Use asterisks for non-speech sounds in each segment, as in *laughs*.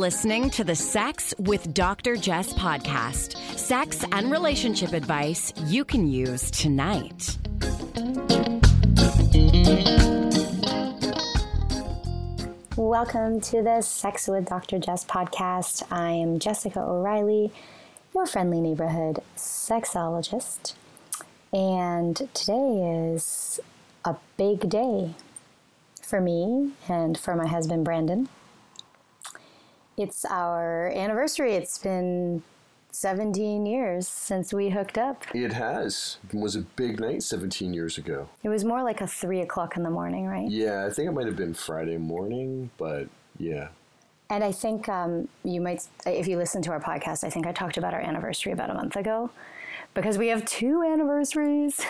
listening to the Sex with Dr. Jess podcast. Sex and relationship advice you can use tonight. Welcome to the Sex with Dr. Jess podcast. I am Jessica O'Reilly, your friendly neighborhood sexologist. And today is a big day for me and for my husband, Brandon. It's our anniversary. It's been 17 years since we hooked up. It has. It was a big night 17 years ago. It was more like a three o'clock in the morning, right? Yeah, I think it might have been Friday morning, but yeah. And I think um, you might, if you listen to our podcast, I think I talked about our anniversary about a month ago because we have two anniversaries.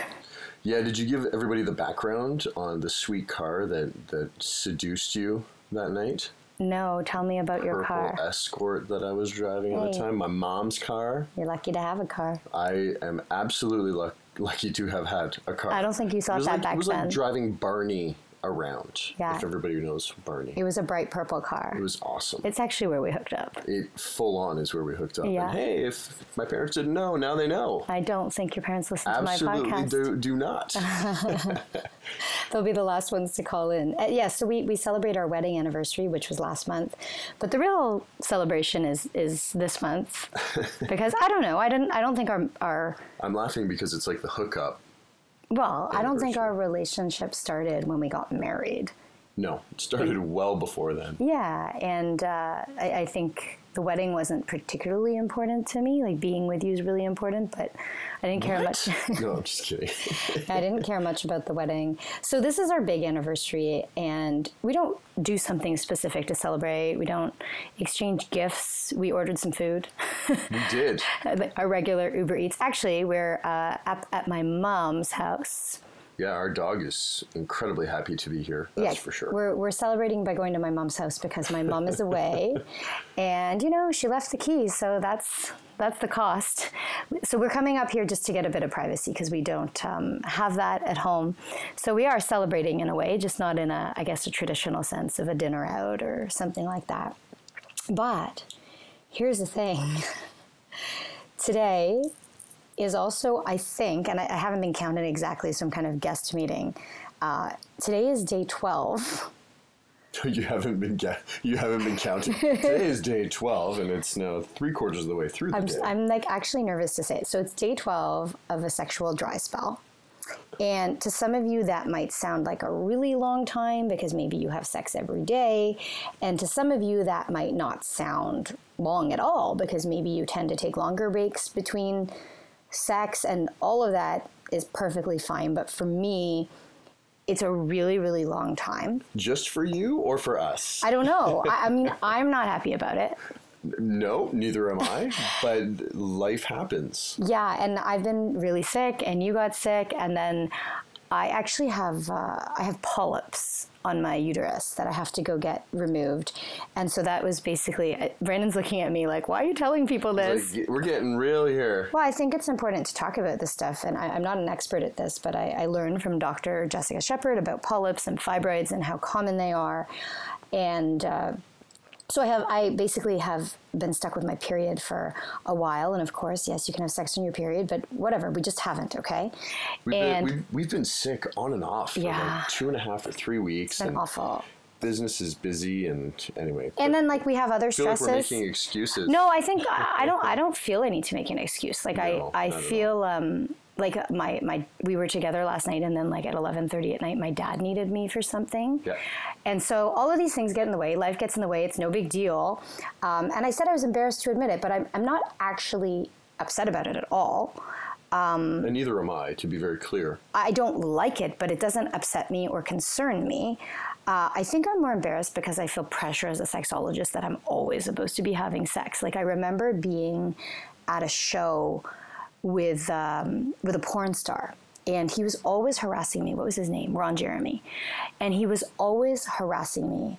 Yeah, did you give everybody the background on the sweet car that, that seduced you that night? No, tell me about your car. Escort that I was driving at the Hey. time, my mom's car. You're lucky to have a car. I am absolutely luck- lucky to have had a car. I don't think you It thought was that like, back It was then. like driving Barney around. Yeah. If everybody knows Barney. It was a bright purple car. It was awesome. It's actually where we hooked up. it full on is where we hooked up. Yeah. And hey, if my parents didn't know, now they know. I don't think your parents listen to my Absolutely podcast. do, do not. *laughs* *laughs* They'll be the last ones to call in. Uh, yeah, so we, we celebrate our wedding anniversary, which was last month. But the real celebration is is this month. *laughs* because I don't know. I didn't I don't think our our I'm laughing because it's like the hookup. Well, I don't think our relationship started when we got married. No, it started well before then. Yeah, and uh, I, I think the wedding wasn't particularly important to me. Like being with you is really important, but I didn't care much. no, I'm *laughs* just kidding. I didn't care much about the wedding. So this is our big anniversary, and we don't do something specific to celebrate. We don't exchange gifts. We ordered some food, we did. *laughs* our regular Uber Eats. Actually, we're uh, at, at my mom's house. Yeah, our dog is incredibly happy to be here. That's Yeah, for sure. We're, we're celebrating by going to my mom's house because my mom is away, *laughs* and you know she left the keys, so that's that's the cost. So we're coming up here just to get a bit of privacy because we don't um, have that at home. So we are celebrating in a way, just not in a I guess a traditional sense of a dinner out or something like that. But here's the thing. *laughs* Today is also, I think, and I, I haven't been counted exactly, so I'm kind of guesstimating. Uh, today is day 12. *laughs* you haven't been ga- you haven't been counting. Today is day 12, and it's now three quarters of the way through the I'm, day. I'm like actually nervous to say it. So it's day 12 of a sexual dry spell. And to some of you, that might sound like a really long time because maybe you have sex every day. And to some of you, that might not sound long at all because maybe you tend to take longer breaks between sex, and all of that is perfectly fine. But for me, it's a really, really long time. Just for you or for us? I don't know. I, I mean, *laughs* I'm not happy about it. no, neither am I. but life happens. Yeah, and I've been really sick, and you got sick, and then I actually have uh, I have polyps on my uterus that I have to go get removed, and so that was basically uh, Brandon's looking at me like, "Why are you telling people this?" Like, we're getting real here. well, I think it's important to talk about this stuff, and I, I'm not an expert at this, but I, I learned from Dr. Jessica Shepherd about polyps and fibroids and how common they are, and. Uh, so I have I basically have been stuck with my period for a while, and of course, yes, you can have sex on your period, but whatever, we just haven't, okay? We've, and been, we've, we've been sick on and off for Yeah. like two and a half or three weeks. it's been and awful. business is busy, and anyway. And then like we have other feel like stresses. we're making excuses. No, I think I I don't. I don't feel I need to make an excuse. Like No, I, I feel um, like my my we were together last night, and then like at eleven thirty at night, my dad needed me for something. Yeah. And so all of these things get in the way. Life gets in the way. It's no big deal. Um, and I said I was embarrassed to admit it, but I'm I'm not actually upset about it at all. um, And neither am I, to be very clear. I don't like it, but it doesn't upset me or concern me. Uh, I think I'm more embarrassed because I feel pressure as a sexologist that I'm always supposed to be having sex. Like I remember being at a show with um, with a porn star, and he was always harassing me. What was his name? Ron Jeremy, and he was always harassing me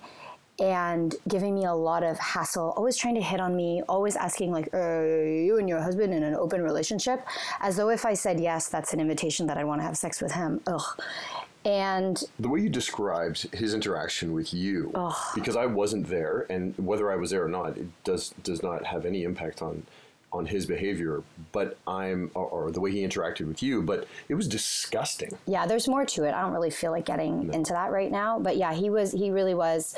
and giving me a lot of hassle, always trying to hit on me, always asking like, "Are you and your husband in an open relationship?" As though if I said yes, that's an invitation that I want to have sex with him. Ugh. And the way you described his interaction with you, because I wasn't there, and whether I was there or not, it does does not have any impact on on his behavior. But I'm or, or the way he interacted with you. But it was disgusting. yeah, there's more to it. I don't really feel like getting into that right now. But yeah, he was he really was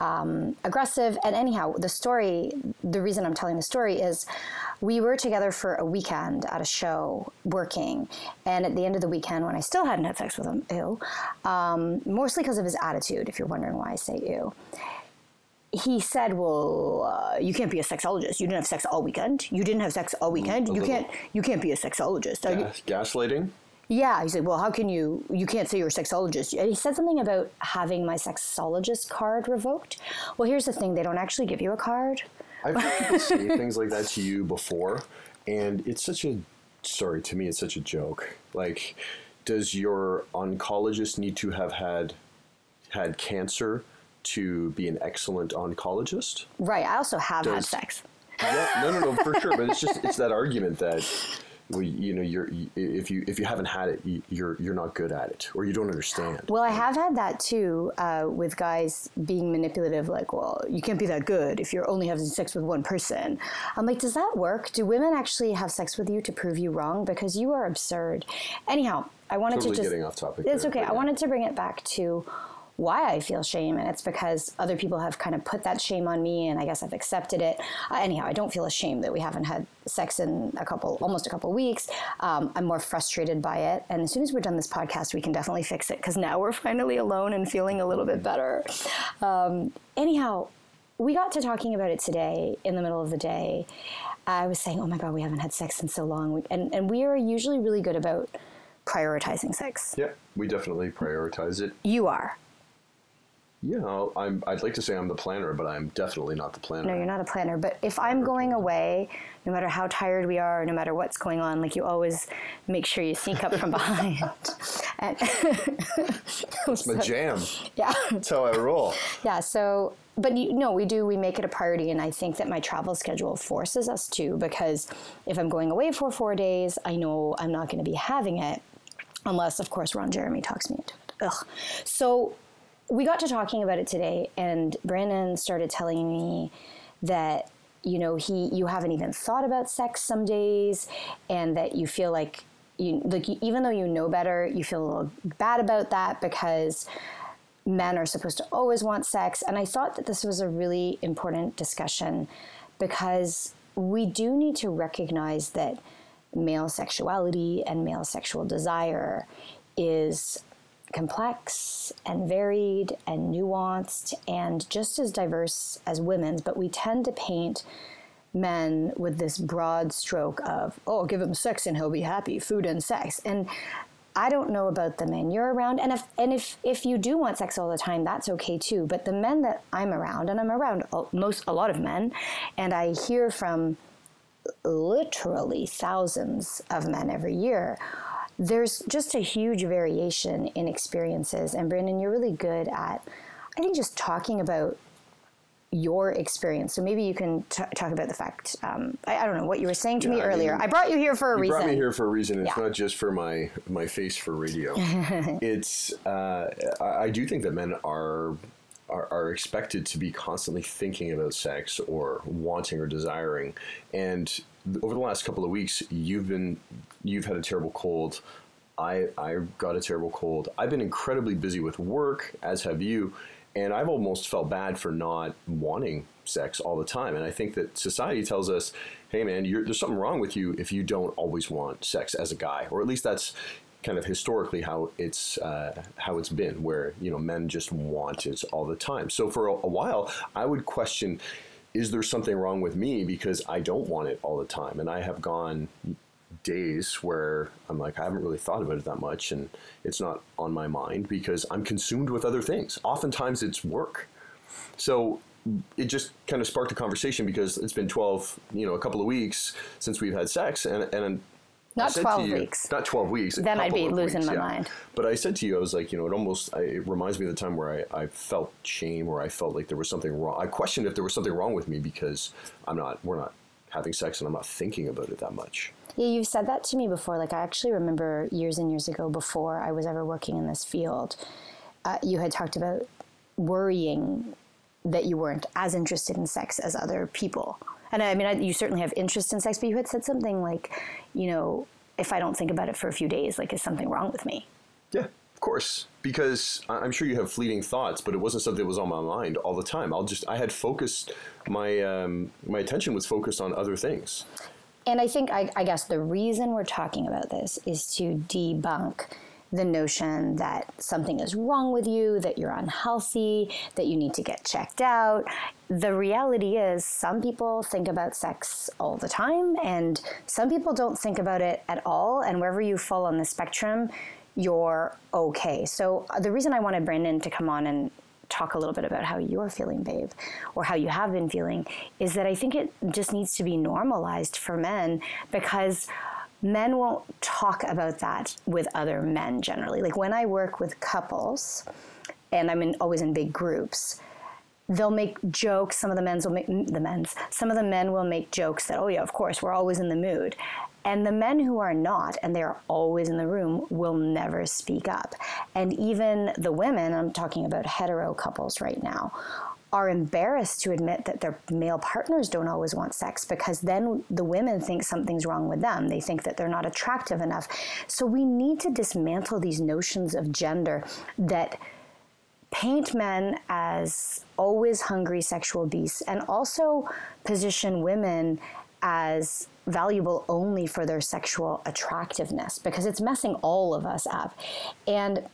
um, aggressive. And anyhow, the story, the reason I'm telling the story is we were together for a weekend at a show working. And at the end of the weekend, when I still hadn't had sex with him, ew, um, mostly because of his attitude, if you're wondering why I say ew. He said, "Well, uh, you can't be a sexologist. You didn't have sex all weekend. You didn't have sex all weekend. You can't. You can't be a sexologist. Are you- gaslighting. yeah, he said, "Well, how can you? You can't say you're a sexologist." And he said something about having my sexologist card revoked. Well, here's the thing: they don't actually give you a card. I've heard people say *laughs* things like that to you before, and it's such a sorry to me. It's such a joke. Like, does your oncologist need to have had had cancer to be an excellent oncologist? Right. I also have had sex. Yeah, no, no, no, for sure. But it's just it's that argument that. Well, you know, you're if you if you haven't had it, you- you're you're not good at it, or you don't understand. Well, I have had that too uh, with guys being manipulative, like, well, you can't be that good if you're only having sex with one person. I'm like, does that work? Do women actually have sex with you to prove you wrong? Because you are absurd. Anyhow, I wanted Totally to just. getting off topic It's there, okay. I yeah. wanted to bring it back to why I feel shame, and it's because other people have kind of put that shame on me, and I guess I've accepted it. Uh, anyhow, I don't feel ashamed that we haven't had sex in a couple, almost a couple weeks. Um, I'm more frustrated by it, and as soon as we're done this podcast, we can definitely fix it because now *laughs* we're finally alone and feeling a little bit better. Um, anyhow, we got to talking about it today in the middle of the day. I was saying, "Oh my god, we haven't had sex in so long," and and we are usually really good about prioritizing sex. Yeah, we definitely prioritize it. You are. Yeah, I'm. I'd like to say I'm the planner, but I'm definitely not the planner. No, you're not a planner. But if I'm going away, no matter how tired we are, no matter what's going on, like you always make sure you sneak up from *laughs* behind. and *laughs* It's my jam. yeah, That's how I roll. yeah. So, but you, no, we do. We make it a priority, and I think that my travel schedule forces us to because if I'm going away for four days, I know I'm not going to be having it, unless, of course, Ron Jeremy talks me into it. Ugh. So we got to talking about it today, and Brandon started telling me that you know he you haven't even thought about sex some days, and that you feel like you like even though you know better, you feel a little bad about that because men are supposed to always want sex. And I thought that this was a really important discussion because we do need to recognize that male sexuality and male sexual desire is complex and varied and nuanced and just as diverse as women's, but we tend to paint men with this broad stroke of, oh, give him sex and he'll be happy, food and sex. And I don't know about the men you're around. And if and if if you do want sex all the time, that's okay too. But the men that I'm around, and I'm around most a lot of men, and I hear from literally thousands of men every year. There's just a huge variation in experiences. And Brandon, you're really good at, I think, just talking about your experience. So maybe you can t- talk about the fact. Um, I, I don't know what you were saying to me I earlier. mean, I brought you here for a You reason. brought me here for a reason. It's Yeah. not just for my my face for radio. *laughs* it's uh, I, I do think that men are, are are expected to be constantly thinking about sex or wanting or desiring. And over the last couple of weeks, you've been you've had a terrible cold. I I got a terrible cold. I've been incredibly busy with work, as have you. And I've almost felt bad for not wanting sex all the time. And I think that society tells us, hey, man, there's something wrong with you if you don't always want sex as a guy. Or at least that's kind of historically how it's uh, how it's been, where you know men just want it all the time. So for a, a while, I would question: Is there something wrong with me because I don't want it all the time? And I have gone days where I'm like, I haven't really thought about it that much, and it's not on my mind because I'm consumed with other things. Oftentimes, it's work. So it just kind of sparked a conversation because it's been 12, you know, a couple of weeks since we've had sex, and and Not said to 12 you- weeks. Not 12 weeks. Then I'd be losing weeks, my yeah. mind. But I said to you, I was like, you know, it almost I, it reminds me of the time where I, I felt shame or I felt like there was something wrong. I questioned if there was something wrong with me because I'm not, we're not having sex and I'm not thinking about it that much. Yeah, you've said that to me before. Like, I actually remember years and years ago, before I was ever working in this field, uh, you had talked about worrying that you weren't as interested in sex as other people. And I mean, I, you certainly have interest in sex, but you had said something like, you know, if I don't think about it for a few days, like, is something wrong with me? Yeah, of course. Because I'm sure you have fleeting thoughts, but it wasn't something that was on my mind all the time. I'll just, I had focused, my, um, my attention was focused on other things. And I think, I, I guess, the reason we're talking about this is to debunk the notion that something is wrong with you, that you're unhealthy, that you need to get checked out. The reality is, some people think about sex all the time, and some people don't think about it at all. And wherever you fall on the spectrum, you're okay. So, uh, the reason I wanted Brandon to come on and talk a little bit about how you're feeling, babe, or how you have been feeling, is that I think it just needs to be normalized for men because men won't talk about that with other men generally. Like when I work with couples, and I'm in, always in big groups, they'll make jokes. Some of the men's will make the men's. Some of the men will make jokes that, oh yeah, of course, we're always in the mood. And the men who are not, and they're always in the room, will never speak up. And even the women, I'm talking about hetero couples right now, are embarrassed to admit that their male partners don't always want sex because then the women think something's wrong with them. They think that they're not attractive enough. So we need to dismantle these notions of gender that paint men as always hungry sexual beasts and also position women as valuable only for their sexual attractiveness because it's messing all of us up. And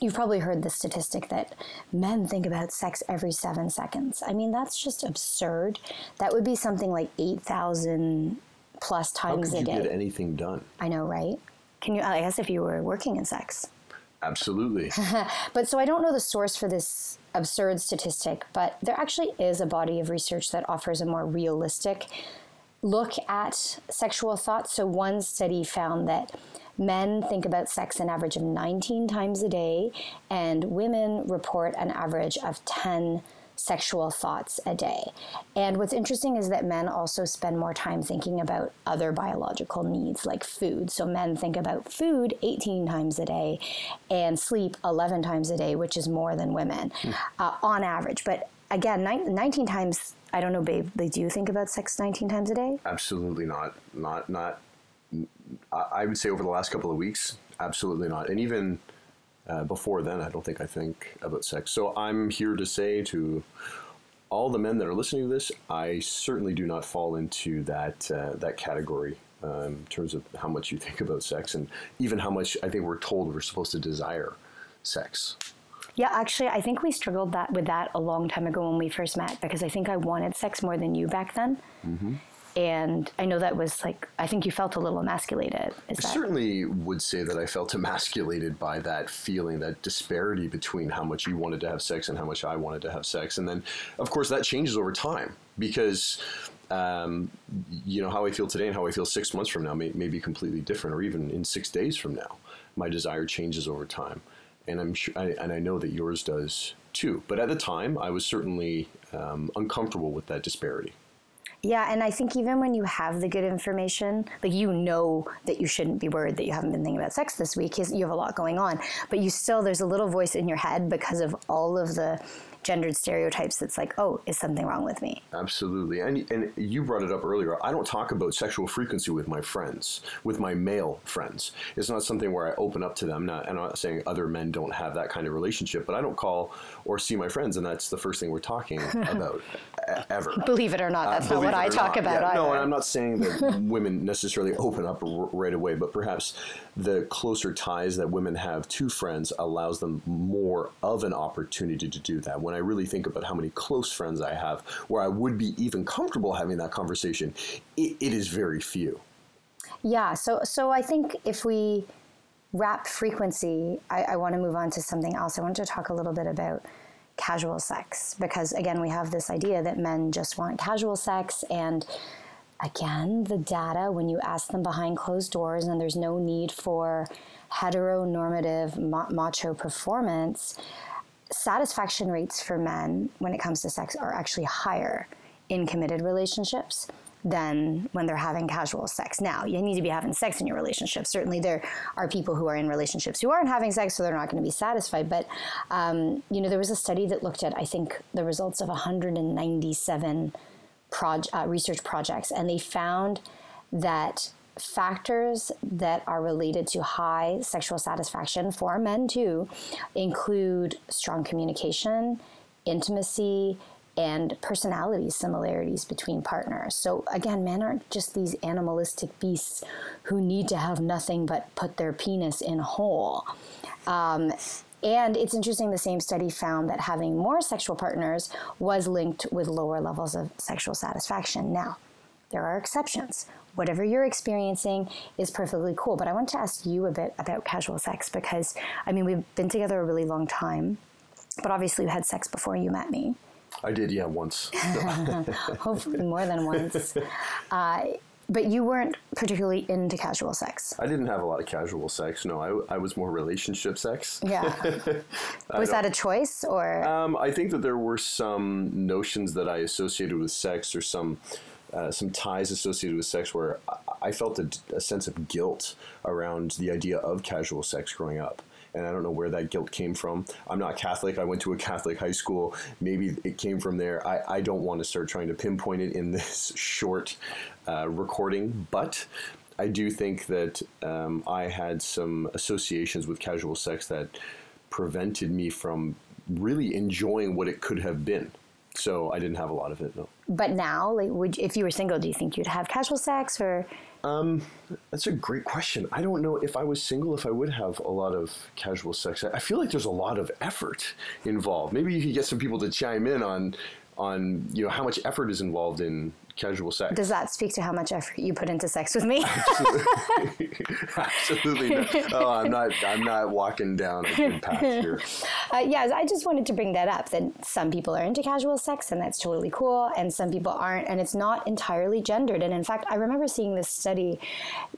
You've probably heard the statistic that men think about sex every seven seconds. I mean, that's just absurd. That would be something like 8,000 plus times How could a you day. get anything done? I know, right? Can you, I guess if you were working in sex. Absolutely. *laughs* But so I don't know the source for this absurd statistic, but there actually is a body of research that offers a more realistic look at sexual thoughts. So one study found that men think about sex an average of 19 times a day, and women report an average of 10 sexual thoughts a day. And what's interesting is that men also spend more time thinking about other biological needs like food. So men think about food 18 times a day and sleep 11 times a day, which is more than women uh, on average. But again, nine, 19 times, I don't know, babe, like, do you think about sex 19 times a day? Absolutely not. Not not. I would say over the last couple of weeks, absolutely not. And even uh, before then, I don't think I think about sex. So I'm here to say to all the men that are listening to this, I certainly do not fall into that uh, that category um, in terms of how much you think about sex, and even how much I think we're told we're supposed to desire sex. Yeah, actually, I think we struggled that with that a long time ago when we first met because I think I wanted sex more than you back then. And I know that was like I think you felt a little emasculated. Is I certainly would say that I felt emasculated by that feeling, that disparity between how much you wanted to have sex and how much I wanted to have sex. And then, of course, that changes over time because, um, you know, how I feel today and how I feel six months from now may, may be completely different, or even in six days from now. My desire changes over time. And I'm sure, I, and I know that yours does too. But at the time, I was certainly um, uncomfortable with that disparity. Yeah, and I think even when you have the good information, like you know that you shouldn't be worried that you haven't been thinking about sex this week you have a lot going on, but you still there's a little voice in your head because of all of the gendered stereotypes that's like, oh, is something wrong with me? Absolutely. And, and you brought it up earlier. I don't talk about sexual frequency with my friends, with my male friends. It's not something where I open up to them. Not, I'm not saying other men don't have that kind of relationship, but I don't call or see my friends, and that's the first thing we're talking *laughs* about ever. Believe it or not, that's Uh, not what I talk not. about Yeah, either. No, and I'm not saying that *laughs* women necessarily open up r- right away, but perhaps the closer ties that women have to friends allows them more of an opportunity to do that. When I really think about how many close friends I have where I would be even comfortable having that conversation, it, it is very few. Yeah, so so I think if we wrap frequency, I, I want to move on to something else. I want to talk a little bit about casual sex because again, we have this idea that men just want casual sex, and again, the data when you ask them behind closed doors, and there's no need for heteronormative ma- macho performance. Satisfaction rates for men when it comes to sex are actually higher in committed relationships than when they're having casual sex. Now, you need to be having sex in your relationship. Certainly, there are people who are in relationships who aren't having sex, so they're not going to be satisfied. But, um, you know, there was a study that looked at, I think, the results of 197 proj- uh, research projects, and they found that factors that are related to high sexual satisfaction for men too include strong communication, intimacy, and personality similarities between partners. So again, men aren't just these animalistic beasts who need to have nothing but put their penis in hole. Um, and it's interesting, the same study found that having more sexual partners was linked with lower levels of sexual satisfaction. Now, there are exceptions. Whatever you're experiencing is perfectly cool. But I want to ask you a bit about casual sex because, I mean, we've been together a really long time, but obviously you had sex before you met me. I did, yeah, once. *laughs* *laughs* Hopefully more than once. Uh, but you weren't particularly into casual sex. I didn't have a lot of casual sex. No, I, I was more relationship sex. Yeah. *laughs* was that a choice or? Um, I think that there were some notions that I associated with sex or some. Uh, some ties associated with sex where I, felt a, a sense of guilt around the idea of casual sex growing up and I don't know where that guilt came from. I'm not Catholic. I went to a Catholic high school. Maybe it came from there. I, I don't want to start trying to pinpoint it in *laughs* this short uh, recording, but I do think that um, I had some associations with casual sex that prevented me from really enjoying what it could have been. So I didn't have a lot of it, no. But now, like, would if you were single, do you think you'd have casual sex or? Um, that's a great question. I don't know if I was single, if I would have a lot of casual sex. I feel like there's a lot of effort involved. Maybe you could get some people to chime in on on you know how much effort is involved in casual sex. Does that speak to how much effort you put into sex with me? *laughs* Absolutely, absolutely. Not. *laughs* Oh, I'm not. I'm not walking down a good path here. Uh, yeah, I just wanted to bring that up. That some people are into casual sex, and that's totally cool, and some people aren't, and it's not entirely gendered. And in fact, I remember seeing this study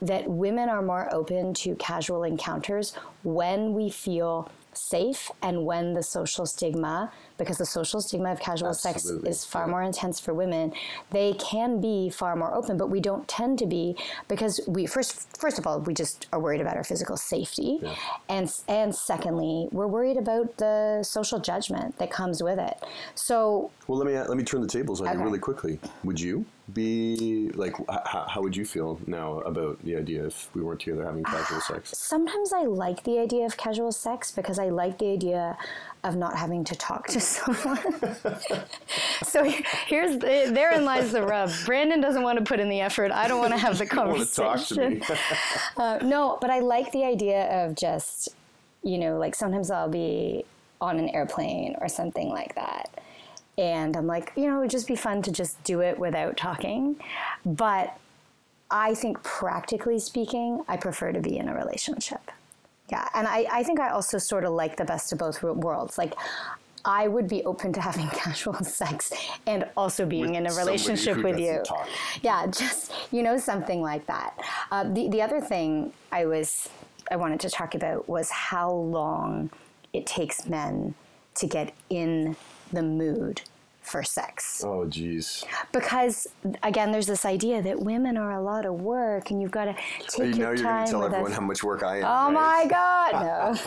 that women are more open to casual encounters when we feel safe and when the social stigma because the social stigma of casual Absolutely. sex is far more intense for women they can be far more open but we don't tend to be because we first first of all we just are worried about our physical safety Yeah. and and secondly we're worried about the social judgment that comes with it so Well, let me let me turn the tables on you really quickly. Would you be like? H- h- how would you feel now about the idea if we weren't together having casual ah, sex? sometimes I like the idea of casual sex because I like the idea of not having to talk to *laughs* someone. so here's the, therein lies the rub. Brandon doesn't want to put in the effort. I don't want to have the *laughs* don't talk to conversation. *laughs* uh, no, but I like the idea of just, you know, like sometimes I'll be on an airplane or something like that. And I'm like, you know, it would just be fun to just do it without talking. But I think practically speaking, I prefer to be in a relationship. Yeah, and I, I think I also sort of like the best of both worlds. Like, I would be open to having *laughs* casual sex and also being With in a relationship with you. talk. Yeah, just you know something like that. Uh, the the other thing I was I wanted to talk about was how long it takes men to get in the mood for sex Oh, geez. because again there's this idea that women are a lot of work and you've got to take now your you're going to tell everyone us. how much work I am. Oh right? my God!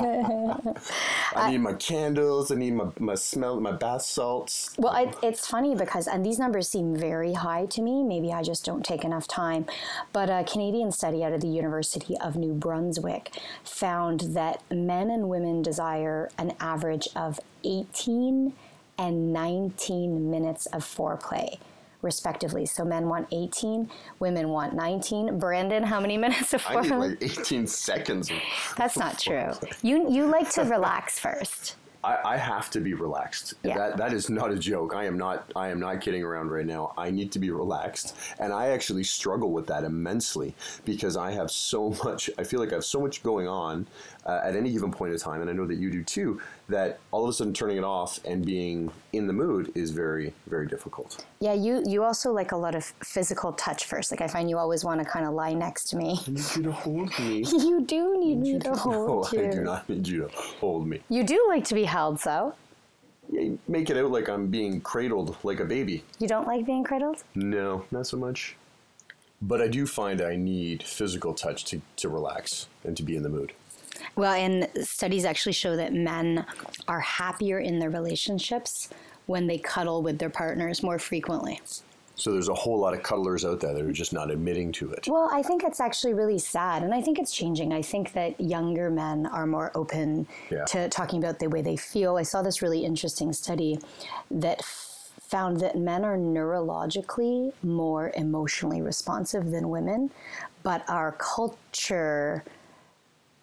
No. *laughs* I need my candles. I need my, my smell, my bath salts. well, it, it's funny because, and these numbers seem very high to me. Maybe I just don't take enough time. But a Canadian study out of the University of New Brunswick found that men and women desire an average of 18 and 19 minutes of foreplay. Respectively. So men want 18, women want 19. Brandon, how many minutes of I need foreplay? like 18 seconds. That's not true. You you like to relax first. I, I have to be relaxed. Yeah. That that is not a joke. I am not I am not kidding around right now. I need to be relaxed, and I actually struggle with that immensely because I have so *laughs* much. I feel like I have so much going on uh, at any given point in time, and I know that you do too. That all of a sudden turning it off and being in the mood is very very difficult. Yeah, you you also like a lot of physical touch first. Like I find you always want to kind of lie next to me. I need you to hold me. *laughs* You do need me to no, hold you. I do not need you to hold me. You do like to be held, so Yeah, make it out like I'm being cradled like a baby. You don't like being cradled? No, not so much. but I do find I need physical touch to, to relax and to be in the mood. Well, and studies actually show that men are happier in their relationships when they cuddle with their partners more frequently. So there's a whole lot of cuddlers out there that are just not admitting to it. Well, I think it's actually really sad, and I think it's changing. I think that younger men are more open Yeah. to talking about the way they feel. I saw this really interesting study that f- found that men are neurologically more emotionally responsive than women, but our culture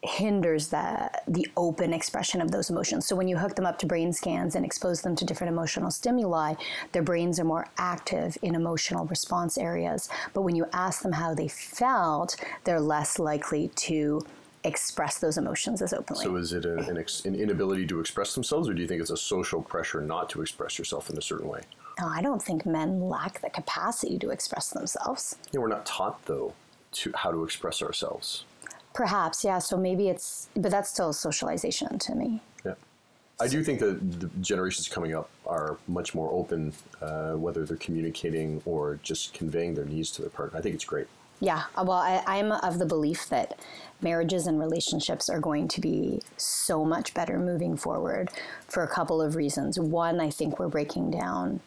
hinders the the open expression of those emotions. So when you hook them up to brain scans and expose them to different emotional stimuli, their brains are more active in emotional response areas. But when you ask them how they felt, they're less likely to express those emotions as openly. So is it a, an, ex, an inability to express themselves, or do you think it's a social pressure not to express yourself in a certain way? No, I don't think men lack the capacity to express themselves. Yeah, we're not taught though to how to express ourselves. Perhaps, yeah. So maybe it's, but that's still socialization to me. Yeah. I do think that the generations coming up are much more open, uh, whether they're communicating or just conveying their needs to their partner. I think it's great. Yeah, uh, well, I, I'm of the belief that marriages and relationships are going to be so much better moving forward for a couple of reasons. One, I think we're breaking down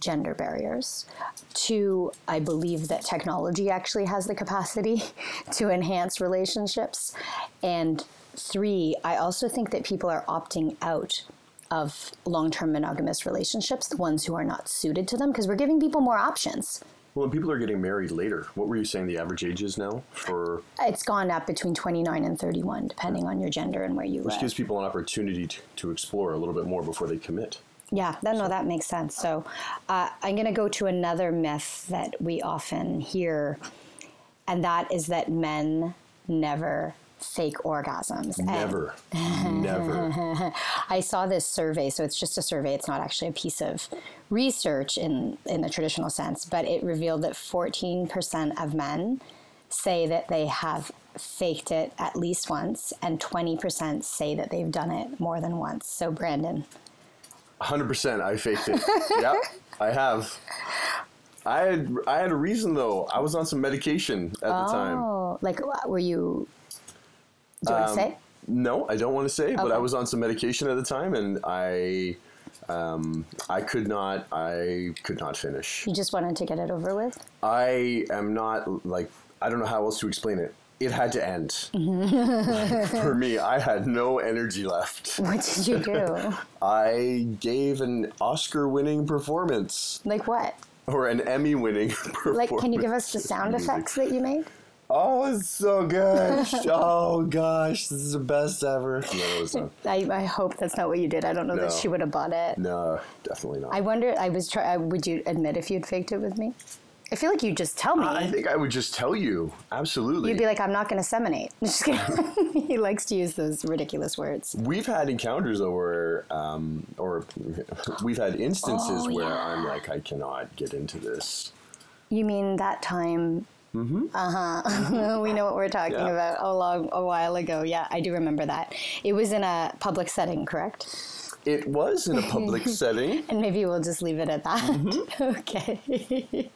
gender barriers. Two, I believe that technology actually has the capacity *laughs* to enhance relationships. And three, I also think that people are opting out of long term monogamous relationships, the ones who are not suited to them, because we're giving people more options. Well, and people are getting married later. What were you saying the average age is now for? It's gone up between 29 and 31, depending on your gender and where you Which live. Which gives people an opportunity to, to explore a little bit more before they commit. Yeah, that, no, that makes sense. So uh, I'm going to go to another myth that we often hear, and that is that men never fake orgasms. And Never, never. *laughs* I saw this survey, so it's just a survey. It's not actually a piece of research in, in the traditional sense, but it revealed that 14% of men say that they have faked it at least once, and 20% say that they've done it more than once. So, Brandon. Hundred percent. I faked it. *laughs* yep, I have. I had I had a reason though. I was on some medication at the time. Oh, like were you? Do you want to say? No, I don't want to say, but I was on some medication at the time, and I, um, I could not, I could not finish. You just wanted to get it over with. I am not like I don't know how else to explain it. It had to end. *laughs* For me, I had no energy left. What did you do? *laughs* I gave an Oscar-winning performance like what? or an Emmy-winning performance. *laughs* Like, can you give us the sound Music. effects that you made? Oh, it's so good. oh gosh, this is the best ever. No. I, I hope that's not what you did. I don't know that she would have bought it. No, definitely not. I wonder. I was try. uh, Would you admit if you'd faked it with me? I feel like you'd just tell me. I think I would just tell you. Absolutely. You'd be like, "I'm not going to seminate." *laughs* Just kidding. *laughs* he likes to use those ridiculous words. We've had encounters though where, um, or *laughs* we've had instances Oh, where yeah. I'm like, I cannot get into this. You mean that time? Mm-hmm. Uh huh. we know what we're talking Yeah. about. A long, a while ago. Yeah, I do remember that. It was in a public setting, correct? It was in a public setting. And maybe we'll just leave it at that. Mm-hmm. okay.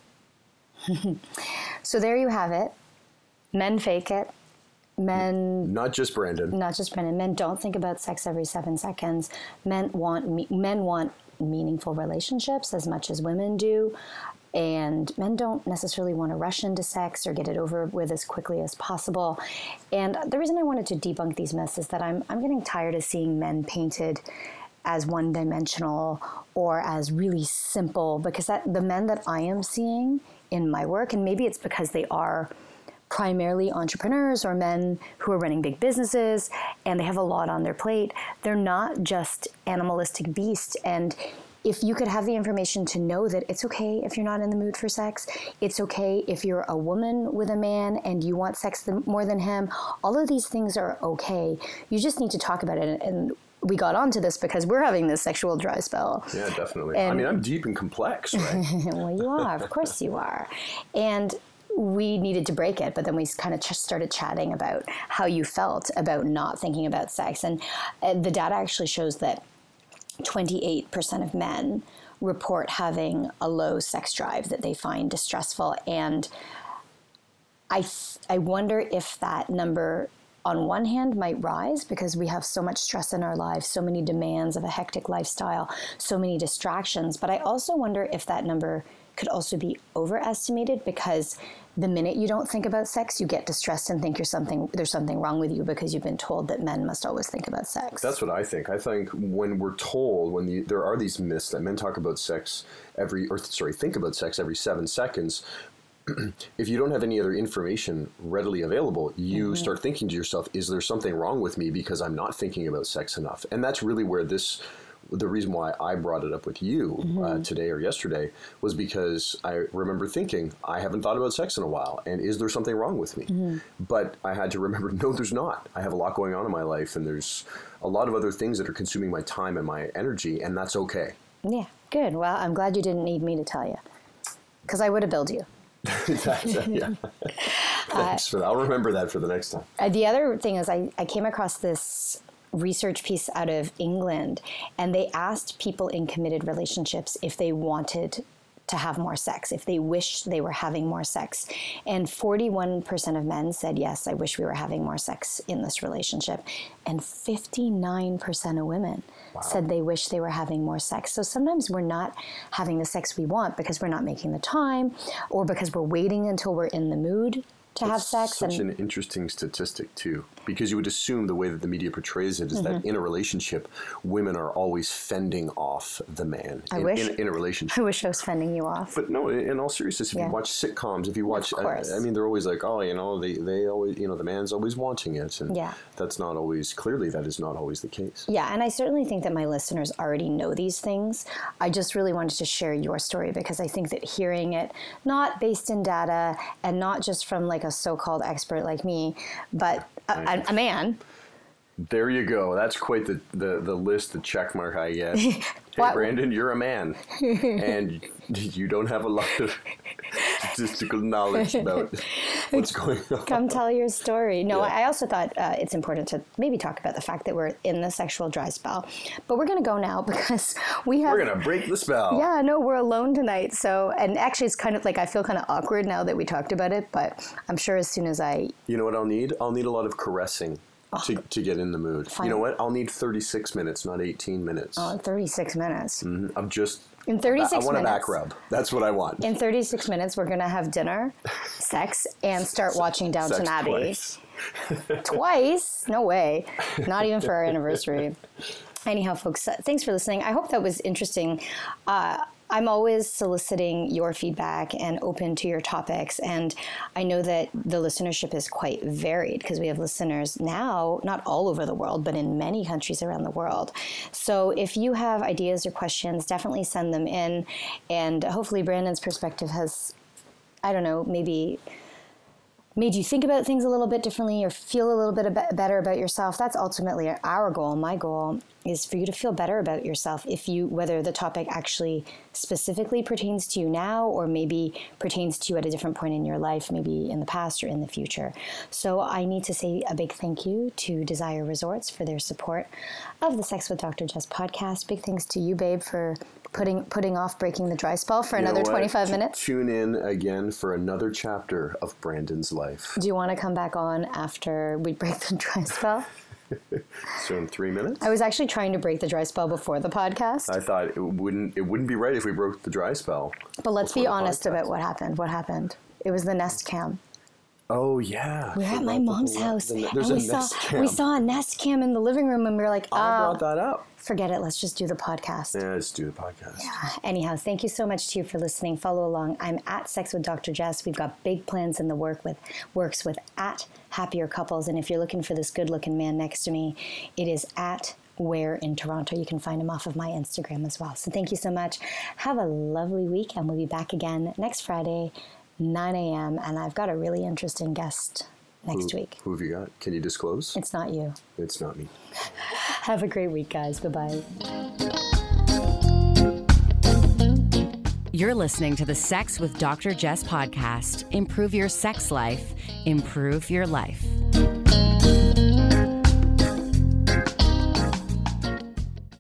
So there you have it. Men fake it. Men, Not just Brandon. not just Brandon. Men don't think about sex every seven seconds. Men want me- men want meaningful relationships as much as women do, and men don't necessarily want to rush into sex or get it over with as quickly as possible. And the reason I wanted to debunk these myths is that I'm I'm getting tired of seeing men painted as one dimensional or as really simple because that the men that I am seeing in my work and maybe it's because they are primarily entrepreneurs or men who are running big businesses and they have a lot on their plate. They're not just animalistic beasts. And if you could have the information to know that it's okay if you're not in the mood for sex, it's okay if you're a woman with a man and you want sex more than him, all of these things are okay. You just need to talk about it. And we got onto this because we're having this sexual dry spell. Yeah, definitely. I mean, I'm deep and complex, right? *laughs* well, you are. Of course you are. And we needed to break it, but then we kind of just started chatting about how you felt about not thinking about sex. And uh, the data actually shows that 28% of men report having a low sex drive that they find distressful. And I, th- I wonder if that number on one hand might rise because we have so much stress in our lives, so many demands of a hectic lifestyle, so many distractions. But I also wonder if that number could also be overestimated because the minute you don't think about sex, you get distressed and think you're something there's something wrong with you because you've been told that men must always think about sex. That's what I think. I think when we're told when the, there are these myths that men talk about sex every or sorry think about sex every seven seconds. *clears throat* if you don't have any other information readily available, you mm-hmm. start thinking to yourself, "Is there something wrong with me because I'm not thinking about sex enough?" And that's really where this the reason why I brought it up with you uh, mm-hmm. uh, today or yesterday was because I remember thinking, I haven't thought about sex in a while, and is there something wrong with me? Mm-hmm. But I had to remember, *laughs* no, there's not. I have a lot going on in my life, and there's a lot of other things that are consuming my time and my energy, and that's okay. Yeah, good. Well, I'm glad you didn't need me to tell you, because I would have billed you. *laughs* yeah. *laughs* Thanks uh, for that. I'll remember that for the next time. Uh, the other thing is, I, I came across this research piece out of England, and they asked people in committed relationships if they wanted to have more sex, if they wished they were having more sex. And 41% of men said, Yes, I wish we were having more sex in this relationship. And 59% of women wow. said they wish they were having more sex. So sometimes we're not having the sex we want because we're not making the time or because we're waiting until we're in the mood to have sex. Such and, an interesting statistic too, because you would assume the way that the media portrays it is mm-hmm. that in a relationship, women are always fending off the man. I in, wish in, in, a relationship. I wish I was fending you off. But no, in all seriousness, if yeah. you watch sitcoms, if you watch, I, I, mean, they're always like, oh, you know, they they always, you know, the man's always wanting it, and yeah. that's not always clearly that is not always the case. Yeah, and I certainly think that my listeners already know these things. I just really wanted to share your story because I think that hearing it, not based in data and not just from like a so-called expert expert like me, but a, a man. There you go. That's quite the, the, the list, the check mark I get. *laughs* hey, Brandon, you're a man. *laughs* and you don't have a lot of statistical knowledge about *laughs* what's going on. Come tell your story. No, yeah. I also thought uh, it's important to maybe talk about the fact that we're in the sexual dry spell. But we're going to go now *laughs* because we have. We're going to break the spell. Yeah, no, we're alone tonight. So, and actually, it's kind of like I feel kind of awkward now that we talked about it, but I'm sure as soon as I. You know what I'll need? I'll need a lot of caressing to, to get in the mood. Fine. You know what? I'll need 36 minutes, not 18 minutes. Oh, 36 minutes. Mm-hmm. I'm just. In 36 I, I want minutes. a back rub. That's what I want. In 36 minutes, we're going to have dinner, *laughs* sex, and start watching Downton Abbey. Twice. *laughs* twice? No way. Not even for our anniversary. Anyhow, folks, thanks for listening. I hope that was interesting. Uh, I'm always soliciting your feedback and open to your topics. And I know that the listenership is quite varied because we have listeners now, not all over the world, but in many countries around the world. So if you have ideas or questions, definitely send them in. And hopefully, Brandon's perspective has, I don't know, maybe made you think about things a little bit differently or feel a little bit better about yourself. That's ultimately our goal. My goal is for you to feel better about yourself if you whether the topic actually specifically pertains to you now or maybe pertains to you at a different point in your life, maybe in the past or in the future. So I need to say a big thank you to Desire Resorts for their support of the Sex with Dr. Jess podcast. Big thanks to you, babe, for putting putting off breaking the dry spell for you another 25 minutes. Tune in again for another chapter of Brandon's life. Do you want to come back on after we break the dry spell? *laughs* so in three minutes. I was actually trying to break the dry spell before the podcast. I thought it wouldn't it wouldn't be right if we broke the dry spell. But let's be honest podcast. about what happened. What happened? It was the Nest Cam. Oh yeah. We are at my mom's house. The, and we saw cam. we saw a Nest Cam in the living room, and we were like, "Oh, I brought that up." Forget it. Let's just do the podcast. Yeah, let's do the podcast. Yeah. Anyhow, thank you so much to you for listening. Follow along. I'm at Sex with Dr. Jess. We've got big plans in the work with works with at Happier Couples, and if you're looking for this good-looking man next to me, it is at where in Toronto. You can find him off of my Instagram as well. So thank you so much. Have a lovely week, and we'll be back again next Friday 9 a.m. And I've got a really interesting guest next who, week. Who have you got? Can you disclose? It's not you. It's not me. *laughs* have a great week, guys. Bye bye. You're listening to the Sex with Dr. Jess podcast. Improve your sex life, improve your life.